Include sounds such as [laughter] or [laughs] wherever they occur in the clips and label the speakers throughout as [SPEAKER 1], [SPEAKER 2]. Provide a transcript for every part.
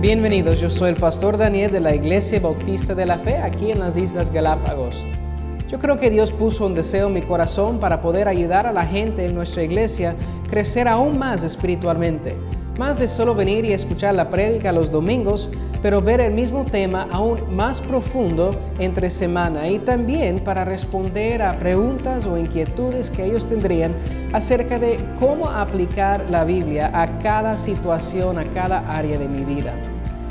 [SPEAKER 1] Bienvenidos, yo soy el pastor Daniel de la Iglesia Bautista de la Fe aquí en las Islas Galápagos. Yo creo que Dios puso un deseo en mi corazón para poder ayudar a la gente en nuestra iglesia crecer aún más espiritualmente. Más de solo venir y escuchar la prédica los domingos, pero ver el mismo tema aún más profundo entre semana y también para responder a preguntas o inquietudes que ellos tendrían acerca de cómo aplicar la Biblia a cada situación, a cada área de mi vida.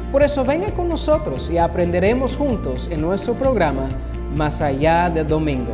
[SPEAKER 1] Por eso venga con nosotros y aprenderemos juntos en nuestro programa Más allá del domingo.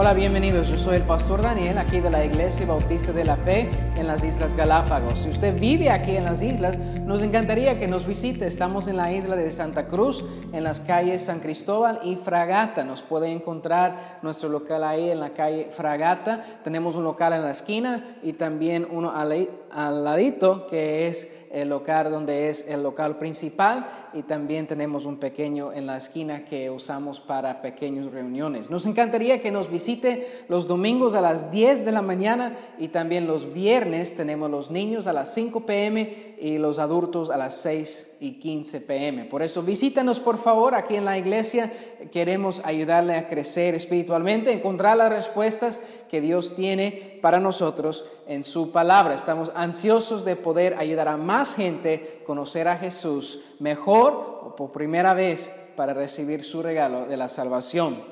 [SPEAKER 1] Hola, bienvenidos. Yo soy el pastor Daniel, aquí de la Iglesia Bautista de la Fe en las Islas Galápagos. Si usted vive aquí en las islas, nos encantaría que nos visite. Estamos en la isla de Santa Cruz, en las calles San Cristóbal y Fragata. Nos puede encontrar nuestro local ahí en la calle Fragata. Tenemos un local en la esquina y también uno al, al ladito que es el local donde es el local principal y también tenemos un pequeño en la esquina que usamos para pequeñas reuniones. Nos encantaría que nos visite los domingos a las 10 de la mañana y también los viernes tenemos los niños a las 5 pm y los adultos a las 6 y 15 pm. Por eso visítanos por favor aquí en la iglesia. Queremos ayudarle a crecer espiritualmente, encontrar las respuestas que Dios tiene para nosotros en su palabra. Estamos ansiosos de poder ayudar a más gente a conocer a Jesús mejor o por primera vez para recibir su regalo de la salvación.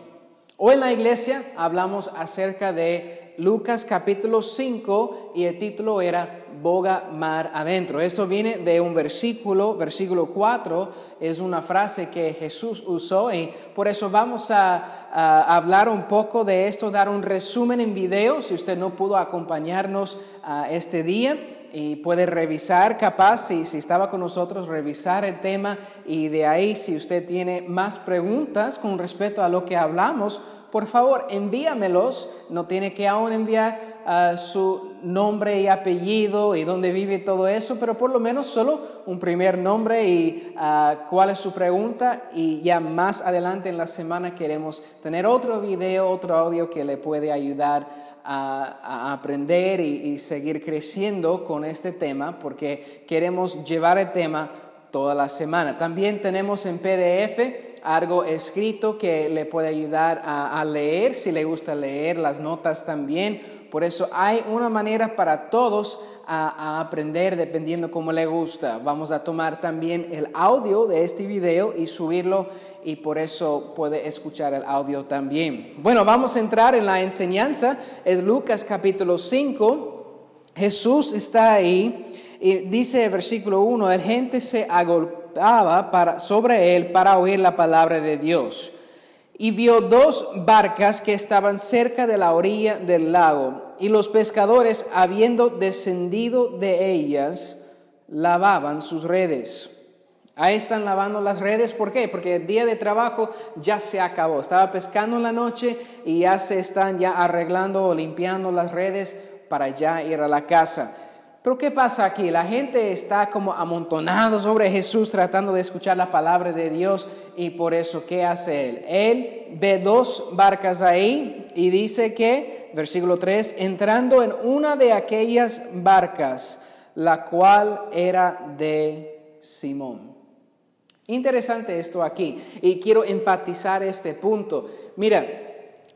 [SPEAKER 1] Hoy en la iglesia hablamos acerca de Lucas capítulo 5 y el título era boga mar adentro. Eso viene de un versículo, versículo 4, es una frase que Jesús usó y por eso vamos a, hablar un poco de esto, dar un resumen en video, si usted no pudo acompañarnos a este día. Y puede revisar, capaz, si, si estaba con nosotros, revisar el tema. Y de ahí, si usted tiene más preguntas con respecto a lo que hablamos, por favor, envíamelos. No tiene que aún enviar uh, su nombre y apellido y dónde vive todo eso, pero por lo menos solo un primer nombre y uh, cuál es su pregunta. Y ya más adelante en la semana queremos tener otro video, otro audio que le puede ayudar a, aprender y, y seguir creciendo con este tema, porque queremos llevar el tema toda la semana. También tenemos en PDF algo escrito que le puede ayudar a, leer, si le gusta leer, las notas también. Por eso hay una manera para todos a, aprender dependiendo cómo le gusta. Vamos a tomar también el audio de este video y subirlo y por eso puede escuchar el audio también. Bueno, vamos a entrar en la enseñanza. Es Lucas capítulo 5. Jesús está ahí y dice el versículo 1, el gente se agolpó sobre él para oír la palabra de Dios. Y vio dos barcas que estaban cerca de la orilla del lago, y los pescadores, habiendo descendido de ellas, lavaban sus redes. Ahí están lavando las redes, ¿por qué? Porque el día de trabajo ya se acabó. Estaba pescando en la noche y ya se están ya arreglando o limpiando las redes para ya ir a la casa. Pero ¿qué pasa aquí? La gente está como amontonado sobre Jesús tratando de escuchar la palabra de Dios y por eso, ¿qué hace él? Él ve dos barcas ahí y dice que, versículo 3, entrando en una de aquellas barcas, la cual era de Simón. Interesante esto aquí y quiero enfatizar este punto. Mira,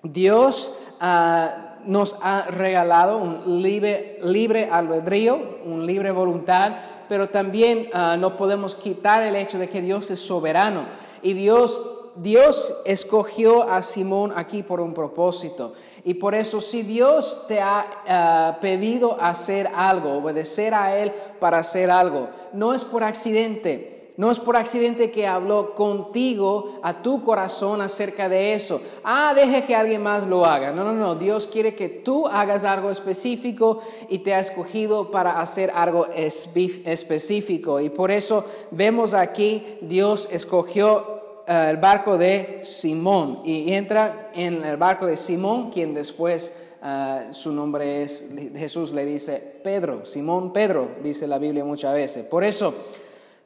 [SPEAKER 1] Dios... Uh, nos ha regalado un libre, libre albedrío, un libre voluntad, pero también ah, no podemos quitar el hecho de que Dios es soberano y Dios Dios escogió a Simón aquí por un propósito. Y por eso si Dios te ha ah, pedido hacer algo, obedecer a Él para hacer algo, no es por accidente. No es por accidente que habló contigo a tu corazón acerca de eso. Ah, deje que alguien más lo haga. No, no, no. Dios quiere que tú hagas algo específico y te ha escogido para hacer algo específico. Y por eso vemos aquí, Dios escogió eh, el barco de Simón y entra en el barco de Simón, quien después eh, su nombre es, Jesús le dice Pedro, Simón Pedro, dice la Biblia muchas veces. Por eso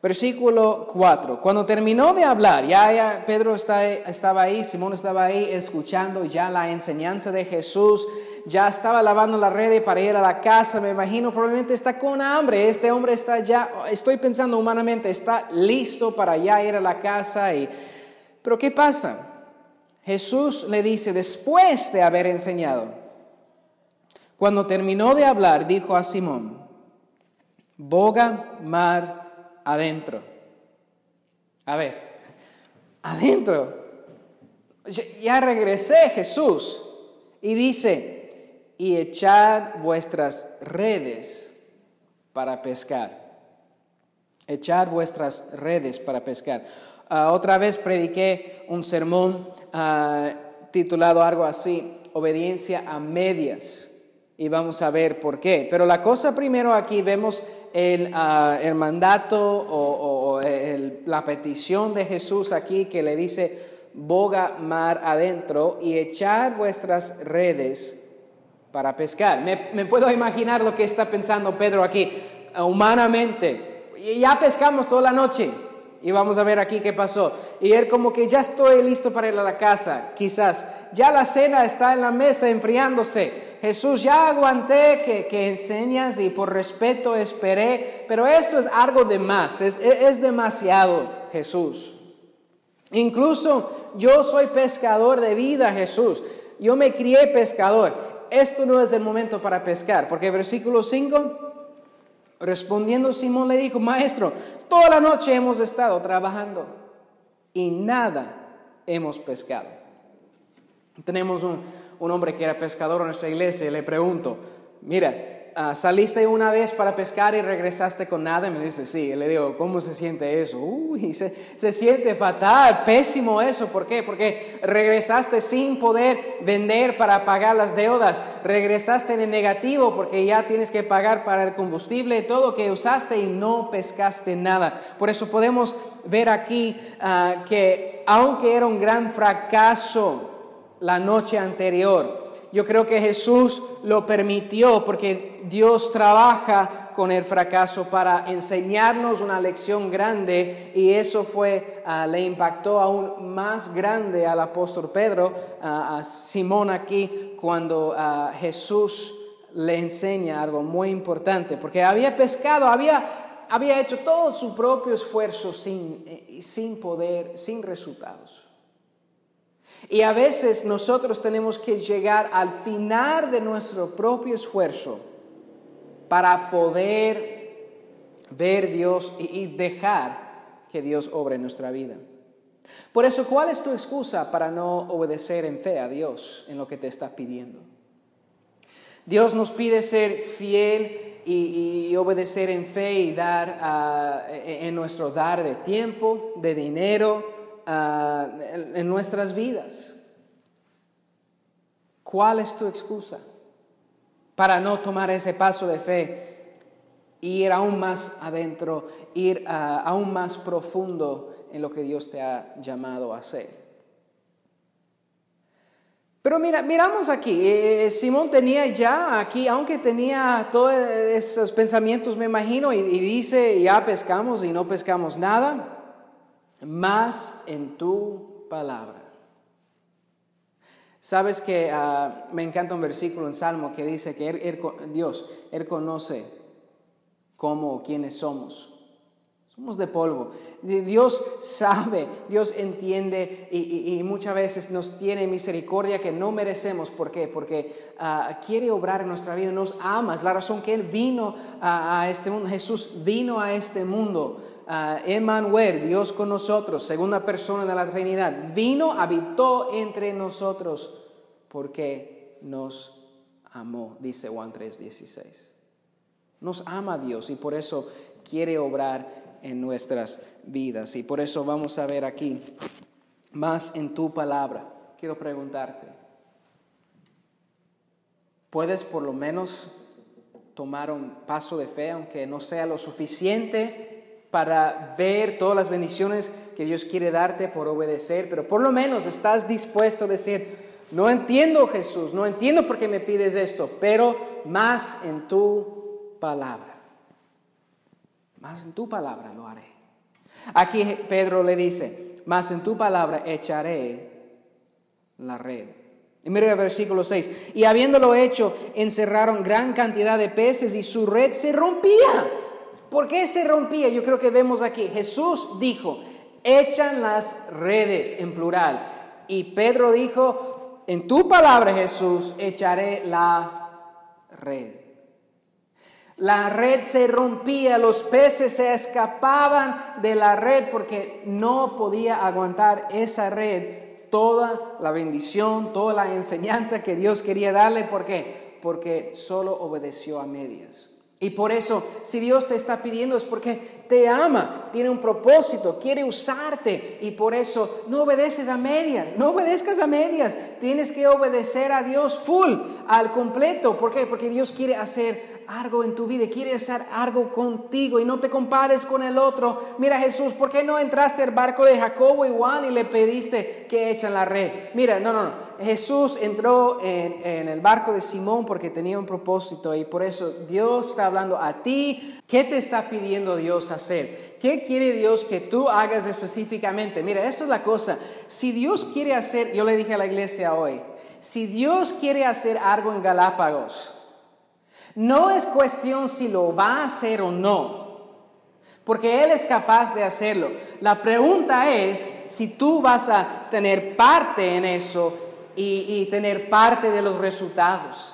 [SPEAKER 1] Versículo 4. Cuando terminó de hablar, ya, Pedro estaba ahí, Simón estaba ahí escuchando ya la enseñanza de Jesús. ya estaba lavando la red para ir a la casa, me imagino, probablemente está con hambre, este hombre está ya, estoy pensando humanamente, está listo para ya ir a la casa. Y, pero ¿qué pasa? Jesús le dice, después de haber enseñado, cuando terminó de hablar, dijo a Simón, boga mar adentro. A ver, adentro. Ya regresé Jesús y dice, y echad vuestras redes para pescar. Echad vuestras redes para pescar. Ah, otra vez prediqué un sermón ah, titulado algo así, obediencia a medias. Y vamos a ver por qué. Pero la cosa primero aquí vemos el, ah, el mandato o, la petición de Jesús aquí que le dice, boga mar adentro y echar vuestras redes para pescar. Me puedo imaginar lo que está pensando Pedro aquí, humanamente. Ya pescamos toda la noche. Y vamos a ver aquí qué pasó. Y él como que ya estoy listo para ir a la casa, quizás. Ya la cena está en la mesa enfriándose. Jesús, ya aguanté que, que enseñas y por respeto esperé, pero eso es algo de más, es, es demasiado, Jesús. Incluso yo soy pescador de vida, Jesús. Yo me crié pescador. Esto no es el momento para pescar, porque versículo 5 Respondiendo Simón le dijo, maestro, toda la noche hemos estado trabajando y nada hemos pescado. Tenemos un, hombre que era pescador en nuestra iglesia y le pregunto, mira, Ah, ¿saliste una vez para pescar y regresaste con nada? Y me dice, sí. Y le digo, ¿cómo se siente eso? Uy, se, se siente fatal, pésimo eso. ¿Por qué? Porque regresaste sin poder vender para pagar las deudas. Regresaste en el negativo porque ya tienes que pagar para el combustible, todo que usaste y no pescaste nada. Por eso podemos ver aquí ah, que aunque era un gran fracaso la noche anterior, yo creo que Jesús lo permitió porque Dios trabaja con el fracaso para enseñarnos una lección grande y eso fue, ah, le impactó aún más grande al apóstol Pedro, a Simón aquí, cuando ah, Jesús le enseña algo muy importante, porque había pescado, había, había hecho todo su propio esfuerzo sin, eh, sin poder, sin resultados. Y a veces nosotros tenemos que llegar al final de nuestro propio esfuerzo para poder ver Dios y dejar que Dios obre en nuestra vida. Por eso, ¿cuál es tu excusa para no obedecer en fe a Dios en lo que te está pidiendo? Dios nos pide ser fiel y, obedecer en fe y dar ah, en nuestro dar de tiempo, de dinero, Ah, en nuestras vidas. ¿Cuál es tu excusa para no tomar ese paso de fe? Ir aún más adentro, ir ah, aún más profundo en lo que Dios te ha llamado a hacer. Pero mira, miramos aquí, eh, Simón tenía ya aquí, aunque tenía todos esos pensamientos, me imagino, y dice, ya pescamos y no pescamos nada, más en tu palabra. Sabes que ah, me encanta un versículo en Salmo que dice que Dios, Él conoce cómo o quiénes somos. Somos de polvo. Dios sabe, Dios entiende y, muchas veces nos tiene misericordia que no merecemos. ¿Por qué? Porque ah, quiere obrar en nuestra vida, nos ama. La razón que Él vino a este mundo. Jesús vino a este mundo uh, Emmanuel, Dios con nosotros, segunda persona de la Trinidad, vino, habitó entre nosotros porque nos amó, dice Juan 3:16. Nos ama Dios y por eso quiere obrar en nuestras vidas. Y por eso vamos a ver aquí más en tu palabra. Quiero preguntarte, ¿puedes por lo menos tomar un paso de fe, aunque no sea lo suficiente para ver todas las bendiciones que Dios quiere darte por obedecer, pero por lo menos estás dispuesto a decir, no entiendo Jesús, no entiendo por qué me pides esto, pero más en tu palabra. Más en tu palabra lo haré. Aquí Pedro le dice, más en tu palabra echaré la red. Y mire el versículo 6. Y habiéndolo hecho, encerraron gran cantidad de peces y su red se rompía. ¿Por qué se rompía? Yo creo que vemos aquí. Jesús dijo, echan las redes en plural. Y Pedro dijo, en tu palabra Jesús, echaré la red. La red se rompía, los peces se escapaban de la red porque no podía aguantar esa red toda la bendición, toda la enseñanza que Dios quería darle. ¿Por qué? Porque solo obedeció a medias. Y por eso, si Dios te está pidiendo es porque te ama, tiene un propósito, quiere usarte. Y por eso no obedeces a medias, no obedezcas a medias. Tienes que obedecer a Dios full, al completo. ¿Por qué? Porque Dios quiere hacer algo en tu vida, quiere hacer algo contigo y no te compares con el otro. Mira Jesús, ¿por qué no entraste al barco de Jacobo y Juan y le pediste que echen la red? Mira, no, no, no. Jesús entró en, en el barco de Simón porque tenía un propósito y por eso Dios está hablando a ti. ¿Qué te está pidiendo Dios hacer? ¿Qué quiere Dios que tú hagas específicamente? Mira, esto es la cosa. Si Dios quiere hacer, yo le dije a la iglesia hoy, si Dios quiere hacer algo en Galápagos, no es cuestión si lo va a hacer o no, porque Él es capaz de hacerlo. La pregunta es si tú vas a tener parte en eso y, tener parte de los resultados.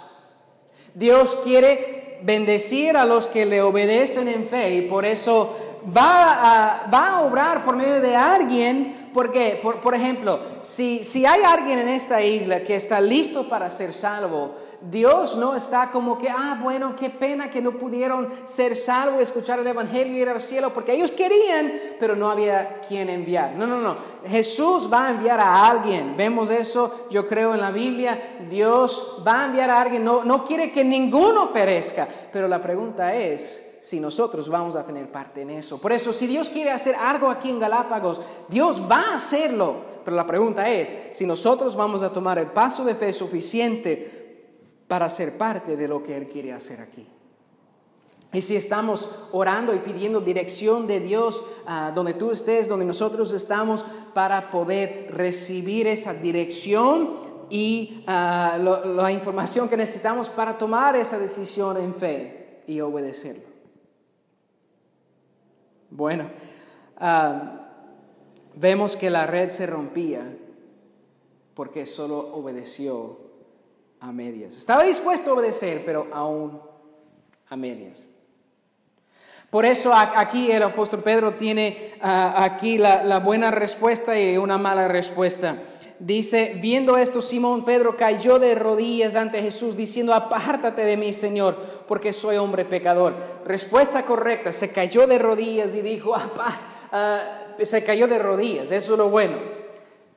[SPEAKER 1] Dios quiere bendecir a los que le obedecen en fe y por eso va a, va obrar por medio de alguien porque, por, ejemplo, si, si, hay alguien en esta isla que está listo para ser salvo, Dios no está como que, ah, bueno, qué pena que no pudieron ser salvos, escuchar el Evangelio y ir al cielo, porque ellos querían, pero no había quien enviar. No, no, no. Jesús va a enviar a alguien. Vemos eso, yo creo, en la Biblia. Dios va a enviar a alguien. No, no quiere que ninguno perezca. Pero la pregunta es, si nosotros vamos a tener parte en eso. Por eso, si Dios quiere hacer algo aquí en Galápagos, Dios va a hacerlo. Pero la pregunta es si nosotros vamos a tomar el paso de fe suficiente para ser parte de lo que Él quiere hacer aquí. Y si estamos orando y pidiendo dirección de Dios ah, donde tú estés, donde nosotros estamos, para poder recibir esa dirección y ah, la información que necesitamos para tomar esa decisión en fe y obedecerlo. Bueno, vemos que la red se rompía porque solo obedeció a medias. Estaba dispuesto a obedecer, pero aún a medias. Por eso aquí el apóstol Pedro tiene ah, aquí la buena respuesta y una mala respuesta. Dice, viendo esto, Simón Pedro cayó de rodillas ante Jesús diciendo, apártate de mí, Señor, porque soy hombre pecador. Respuesta correcta, se cayó de rodillas y dijo, ah, se cayó de rodillas, eso es lo bueno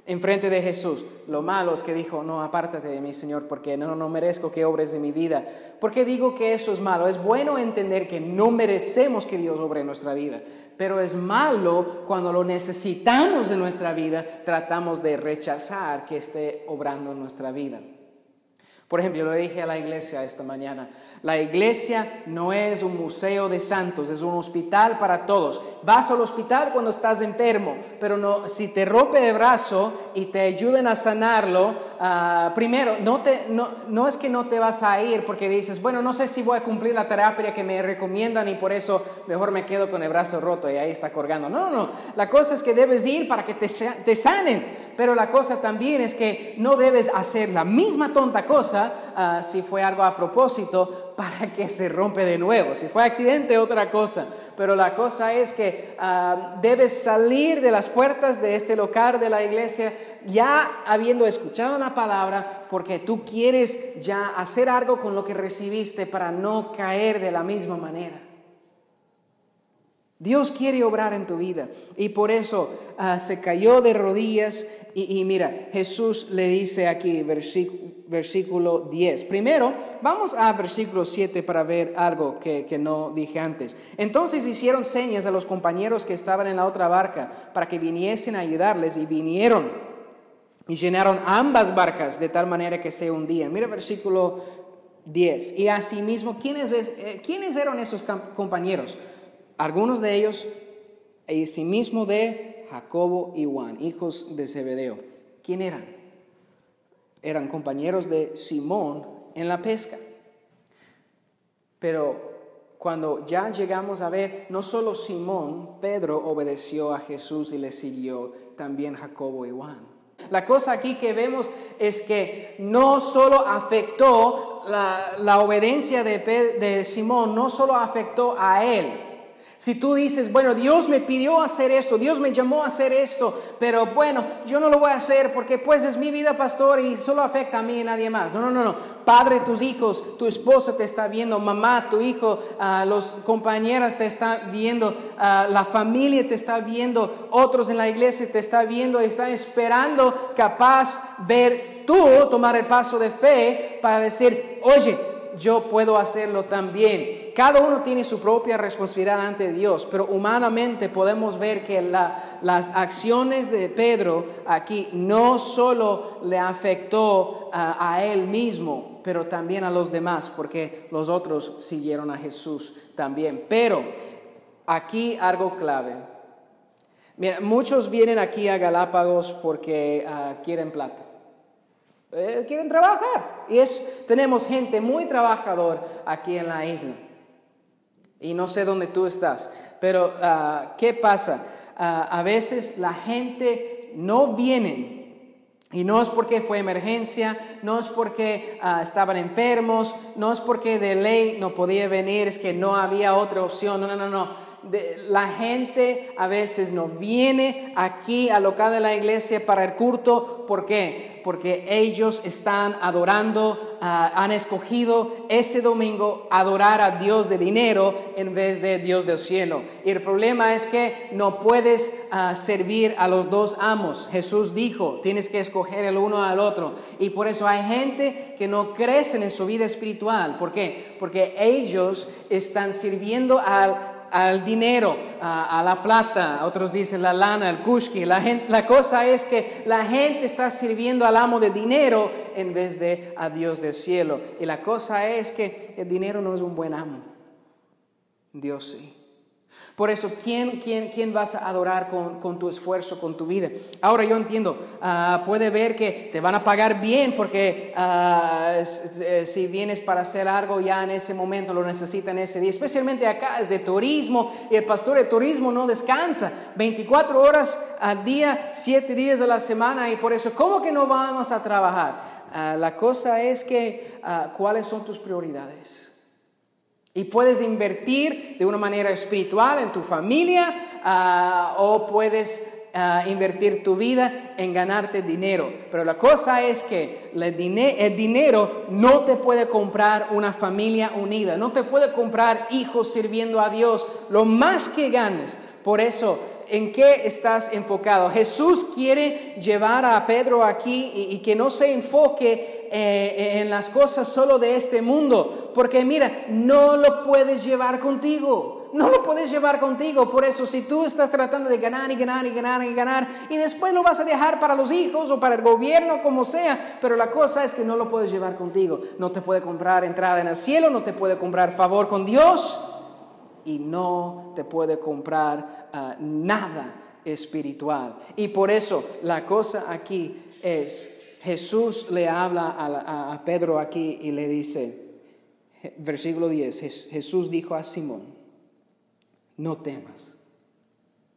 [SPEAKER 1] enfrente de Jesús. Lo malo es que dijo, no, apártate de mí, Señor, porque no, no merezco que obres de mi vida. ¿Por qué digo que eso es malo? Es bueno entender que no merecemos que Dios obre en nuestra vida, pero es malo cuando lo necesitamos de nuestra vida, tratamos de rechazar que esté obrando en nuestra vida. Por ejemplo, yo le dije a la iglesia esta mañana, la iglesia no es un museo de santos, es un hospital para todos. Vas al hospital cuando estás enfermo, pero no, si te rompe de brazo y te ayuden a sanarlo, ah, primero, no, te, no, no es que no te vas a ir porque dices, bueno, no sé si voy a cumplir la terapia que me recomiendan y por eso mejor me quedo con el brazo roto y ahí está colgando. No, no, no, la cosa es que debes ir para que te, te sanen, pero la cosa también es que no debes hacer la misma tonta cosa Ah, si fue algo a propósito [laughs] para que se rompe de nuevo. Si fue accidente, otra cosa. Pero la cosa es que ah, debes salir de las puertas de este local de la iglesia ya habiendo escuchado la palabra porque tú quieres ya hacer algo con lo que recibiste para no caer de la misma manera. Dios quiere obrar en tu vida y por eso ah, se cayó de rodillas y, mira, Jesús le dice aquí, versículo, versículo 10. Primero, vamos a versículo 7 para ver algo que, que no dije antes. Entonces hicieron señas a los compañeros que estaban en la otra barca para que viniesen a ayudarles y vinieron y llenaron ambas barcas de tal manera que se hundían. Mira versículo 10. Y asimismo, ¿quiénes, eh, ¿quiénes eran esos compañeros? Algunos de ellos, y sí mismo de Jacobo y Juan, hijos de Zebedeo. ¿Quién eran? eran compañeros de Simón en la pesca. Pero cuando ya llegamos a ver, no solo Simón, Pedro obedeció a Jesús y le siguió, también Jacobo y Juan. La cosa aquí que vemos es que no solo afectó la, obediencia de, de Simón, no solo afectó a él, si tú dices, bueno, Dios me pidió hacer esto, Dios me llamó a hacer esto, pero bueno, yo no lo voy a hacer porque pues es mi vida, pastor, y solo afecta a mí y nadie más. No, no, no, no. Padre, tus hijos, tu esposa te está viendo, mamá, tu hijo, uh, los compañeras te están viendo, ah, la familia te está viendo, otros en la iglesia te está viendo y están esperando capaz ver tú tomar el paso de fe para decir, oye, yo puedo hacerlo también. Cada uno tiene su propia responsabilidad ante Dios, pero humanamente podemos ver que las acciones de Pedro aquí no solo le afectó a, él mismo, pero también a los demás, porque los otros siguieron a Jesús también. Pero aquí algo clave. muchos vienen aquí a Galápagos porque ah, quieren plata. Eh, quieren trabajar. Y es, tenemos gente muy trabajador aquí en la isla. Y no sé dónde tú estás, pero ah, ¿qué pasa? Ah, a veces la gente no viene y no es porque fue emergencia, no es porque ah, estaban enfermos, no es porque de ley no podía venir, es que no había otra opción, no, no, no, no la gente a veces no viene aquí al local de la iglesia para el culto. ¿Por qué? Porque ellos están adorando, ah, han escogido ese domingo adorar a Dios de dinero en vez de Dios del cielo. Y el problema es que no puedes ah, servir a los dos amos. Jesús dijo, tienes que escoger el uno al otro. Y por eso hay gente que no crecen en su vida espiritual. ¿Por qué? Porque ellos están sirviendo al al dinero, a, la plata, otros dicen la lana, el kushki. La, la cosa es que la gente está sirviendo al amo de dinero en vez de a Dios del cielo. Y la cosa es que el dinero no es un buen amo. Dios sí. Por eso, ¿quién, quién, quién vas a adorar con, tu esfuerzo, con tu vida? Ahora yo entiendo, ah, puede ver que te van a pagar bien porque ah, eh, si vienes para hacer algo ya en ese momento lo necesitan ese día. Especialmente acá es de turismo y el pastor de turismo no descansa 24 horas al día, 7 días a la semana y por eso, ¿cómo que no vamos a trabajar? Ah, la cosa es que, ¿cuáles son tus prioridades? Y puedes invertir de una manera espiritual en tu familia ah, o puedes ah, invertir tu vida en ganarte dinero. Pero la cosa es que el dinero no te puede comprar una familia unida, no te puede comprar hijos sirviendo a Dios. Lo más que ganes, por eso ¿en qué estás enfocado? Jesús quiere llevar a Pedro aquí y, que no se enfoque eh, en las cosas solo de este mundo, porque mira, no lo puedes llevar contigo, no lo puedes llevar contigo. Por eso, si tú estás tratando de ganar y ganar y ganar y ganar, y después lo vas a dejar para los hijos o para el gobierno, como sea, pero la cosa es que no lo puedes llevar contigo. No te puede comprar entrada en el cielo, no te puede comprar favor con Dios y no te puede comprar ah, nada espiritual. Y por eso la cosa aquí es, Jesús le habla a, a Pedro aquí y le dice, versículo 10, Jesús dijo a Simón, no temas.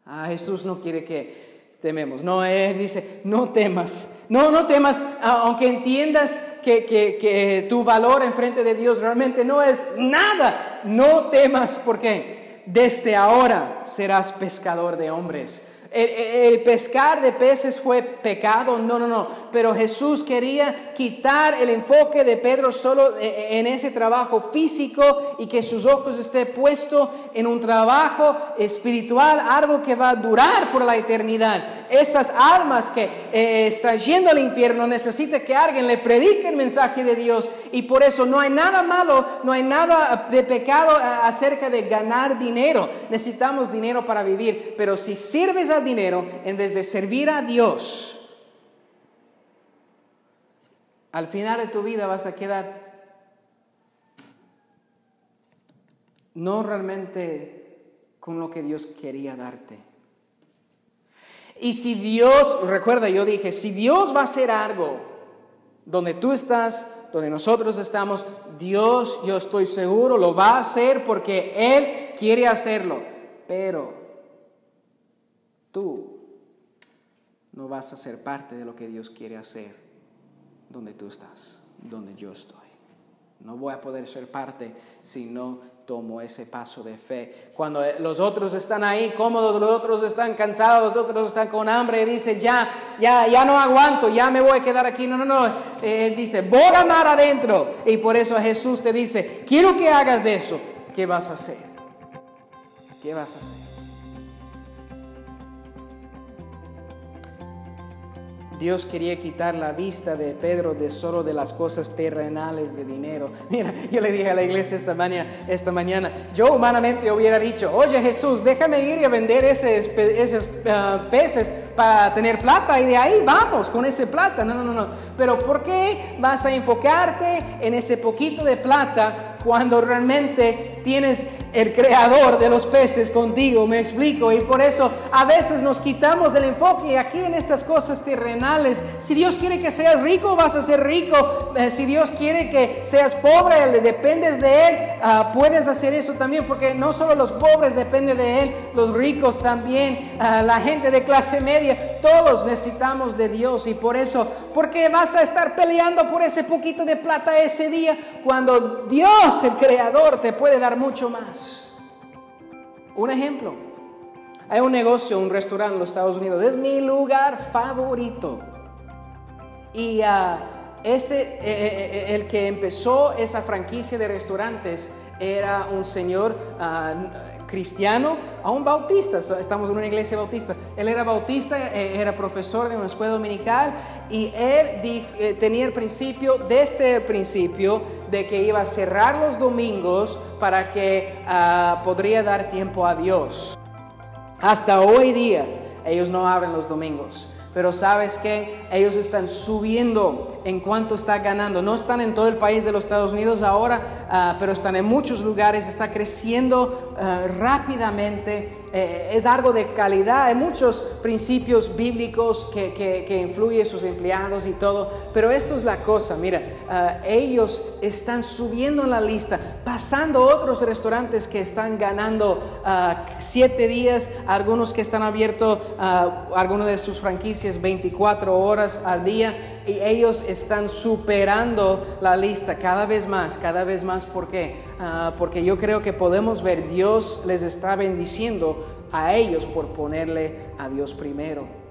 [SPEAKER 1] Ah, Jesús no quiere que tememos. No, Él dice, no temas. No, no temas, aunque entiendas que, que, tu valor en frente de Dios realmente no es nada. No temas, porque desde ahora serás pescador de hombres. El, pescar de peces fue pecado, no, no, no. Pero Jesús quería quitar el enfoque de Pedro solo e, e, en ese trabajo físico y que sus ojos estén puestos en un trabajo espiritual, algo que va a durar por la eternidad. Esas almas que eh, están yendo al infierno necesitan que alguien le predique el mensaje de Dios y por eso no hay nada malo, no hay nada de pecado acerca de ganar dinero. Necesitamos dinero para vivir, pero si sirves a dinero en vez de servir a Dios, al final de tu vida vas a quedar no realmente con lo que Dios quería darte. Y si Dios, recuerda, yo dije, si Dios va a hacer algo, Donde tú estás, donde nosotros estamos, Dios, yo estoy seguro, lo va a hacer porque Él quiere hacerlo. Pero tú no vas a ser parte de lo que Dios quiere hacer donde tú estás, donde yo estoy. No voy a poder ser parte si no tomo ese paso de fe. Cuando los otros están ahí cómodos, los otros están cansados, los otros están con hambre, dice, ya, ya, ya no aguanto, ya me voy a quedar aquí. No, no, no. Eh, dice, boga mar adentro. Y por eso Jesús te dice, quiero que hagas eso. ¿Qué vas a hacer? ¿Qué vas a hacer? Dios quería quitar la vista de Pedro de solo de las cosas terrenales de dinero. [laughs] Mira, yo le dije a la iglesia esta mañana, esta mañana yo humanamente hubiera dicho, oye Jesús, déjame ir y a vender esos, esos ah, peces para tener plata y de ahí vamos con ese plata. No, no, no, no. Pero ¿por qué vas a enfocarte en ese poquito de plata cuando realmente tienes el creador de los peces contigo? Me explico. Y por eso a veces nos quitamos el enfoque aquí en estas cosas terrenales. Si Dios quiere que seas rico, vas a ser rico. Eh, si Dios quiere que seas pobre, le dependes de Él, ah, puedes hacer eso también. Porque no solo los pobres dependen de Él, los ricos también, ah, la gente de clase media todos necesitamos de Dios y por eso, porque vas a estar peleando por ese poquito de plata ese día cuando Dios, el creador, te puede dar mucho más. Un ejemplo, hay un negocio, un restaurante en los Estados Unidos, es mi lugar favorito. Y uh, ese, eh, eh, eh, el que empezó esa franquicia de restaurantes era un señor uh, cristiano a un bautista. Estamos en una iglesia bautista. Él era bautista, eh, era profesor de una escuela dominical y él eh, tenía el principio, desde el principio, de que iba a cerrar los domingos para que ah, podría dar tiempo a Dios. Hasta hoy día ellos no abren los domingos. Pero sabes que ellos están subiendo en cuanto está ganando. No están en todo el país de los Estados Unidos ahora, ah, pero están en muchos lugares. Está creciendo ah, rápidamente eh, es algo de calidad. Hay muchos principios bíblicos que, que, influyen sus empleados y todo, pero esto es la cosa. Mira, ah, ellos están subiendo en la lista, pasando otros restaurantes que están ganando siete días, algunos que están abiertos, algunos de sus franquicias 24 horas al día y ellos están superando la lista cada vez más, cada vez más. ¿Por qué? Ah, porque yo creo que podemos ver, Dios les está bendiciendo a ellos por ponerle a Dios primero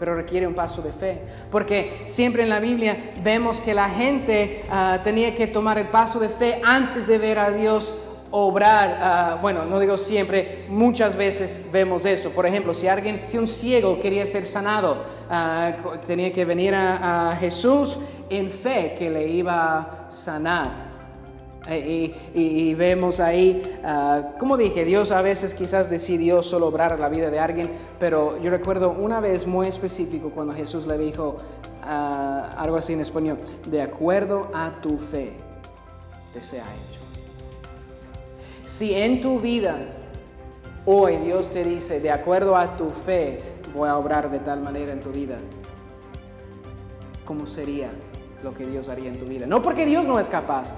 [SPEAKER 1] pero requiere un paso de fe. Porque siempre en la Biblia vemos que la gente ah, tenía que tomar el paso de fe antes de ver a Dios obrar, ah, bueno, no digo siempre, muchas veces vemos eso. Por ejemplo, si alguien, si un ciego quería ser sanado, ah, tenía que venir a, Jesús en fe que le iba a sanar. E, y, vemos ahí, uh, como dije, Dios a veces quizás decidió solo obrar la vida de alguien, pero yo recuerdo una vez muy específico cuando Jesús le dijo algo así en español, de acuerdo a tu fe, te sea hecho. Si en tu vida hoy Dios te dice, de acuerdo a tu fe, voy a obrar de tal manera en tu vida, ¿cómo sería lo que Dios haría en tu vida? No porque Dios no es capaz,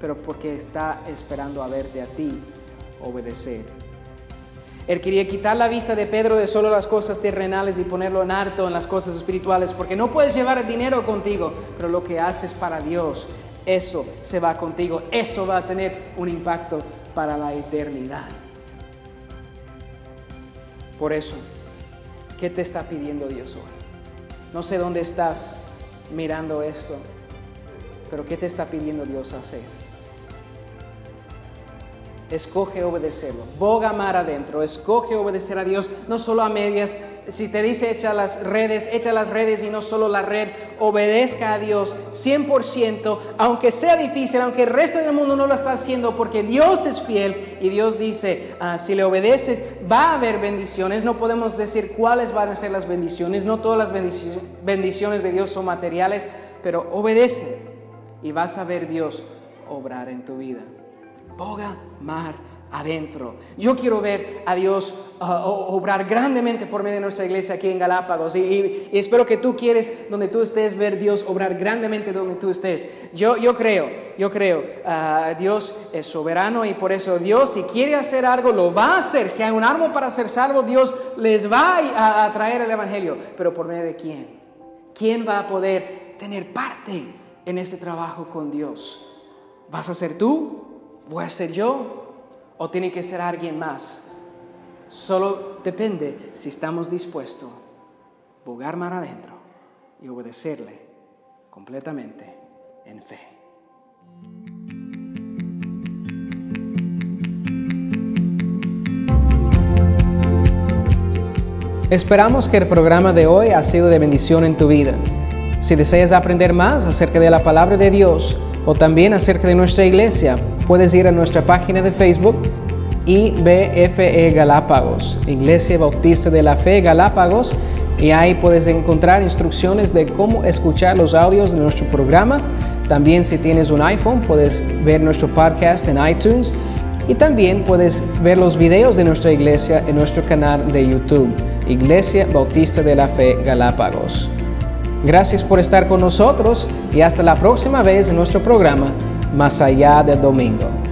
[SPEAKER 1] pero porque está esperando a verte a ti obedecer. Él quería quitar la vista de Pedro de solo las cosas terrenales y ponerlo en harto en las cosas espirituales, porque no puedes llevar dinero contigo, pero lo que haces para Dios, eso se va contigo, eso va a tener un impacto para la eternidad. Por eso, ¿qué te está pidiendo Dios hoy? No sé dónde estás mirando esto, pero ¿qué te está pidiendo Dios hacer? Escoge obedecerlo. Boga mar adentro. Escoge obedecer a Dios, no solo a medias. Si te dice echa las redes, echa las redes y no solo la red. Obedezca a Dios 100%, aunque sea difícil, aunque el resto del mundo no lo está haciendo, porque Dios es fiel y Dios dice, ah, si le obedeces, va a haber bendiciones. No podemos decir cuáles van a ser las bendiciones. No todas las bendiciones de Dios son materiales, pero obedece y vas a ver Dios obrar en tu vida boga mar adentro. Yo quiero ver a Dios uh, obrar grandemente por medio de nuestra iglesia aquí en Galápagos y, espero que tú quieres donde tú estés ver Dios obrar grandemente donde tú estés. Yo, yo creo, yo creo, uh, Dios es soberano y por eso Dios si quiere hacer algo lo va a hacer. Si hay un arma para ser salvo, Dios les va a traer el Evangelio. Pero por medio de quién? ¿Quién va a poder tener parte en ese trabajo con Dios? ¿Vas a ser tú? ¿Voy a ser yo? o tiene que ser alguien más. Solo depende si estamos dispuestos a bugar mar adentro y obedecerle completamente en fe. Esperamos que el programa de hoy ha sido de bendición en tu vida. Si deseas aprender más acerca de la palabra de Dios o también acerca de nuestra iglesia, puedes ir a nuestra página de Facebook IBFE Galápagos, Iglesia Bautista de la Fe Galápagos, y ahí puedes encontrar instrucciones de cómo escuchar los audios de nuestro programa. También si tienes un iPhone puedes ver nuestro podcast en iTunes y también puedes ver los videos de nuestra iglesia en nuestro canal de YouTube, Iglesia Bautista de la Fe Galápagos. Gracias por estar con nosotros y hasta la próxima vez en nuestro programa Más allá del domingo.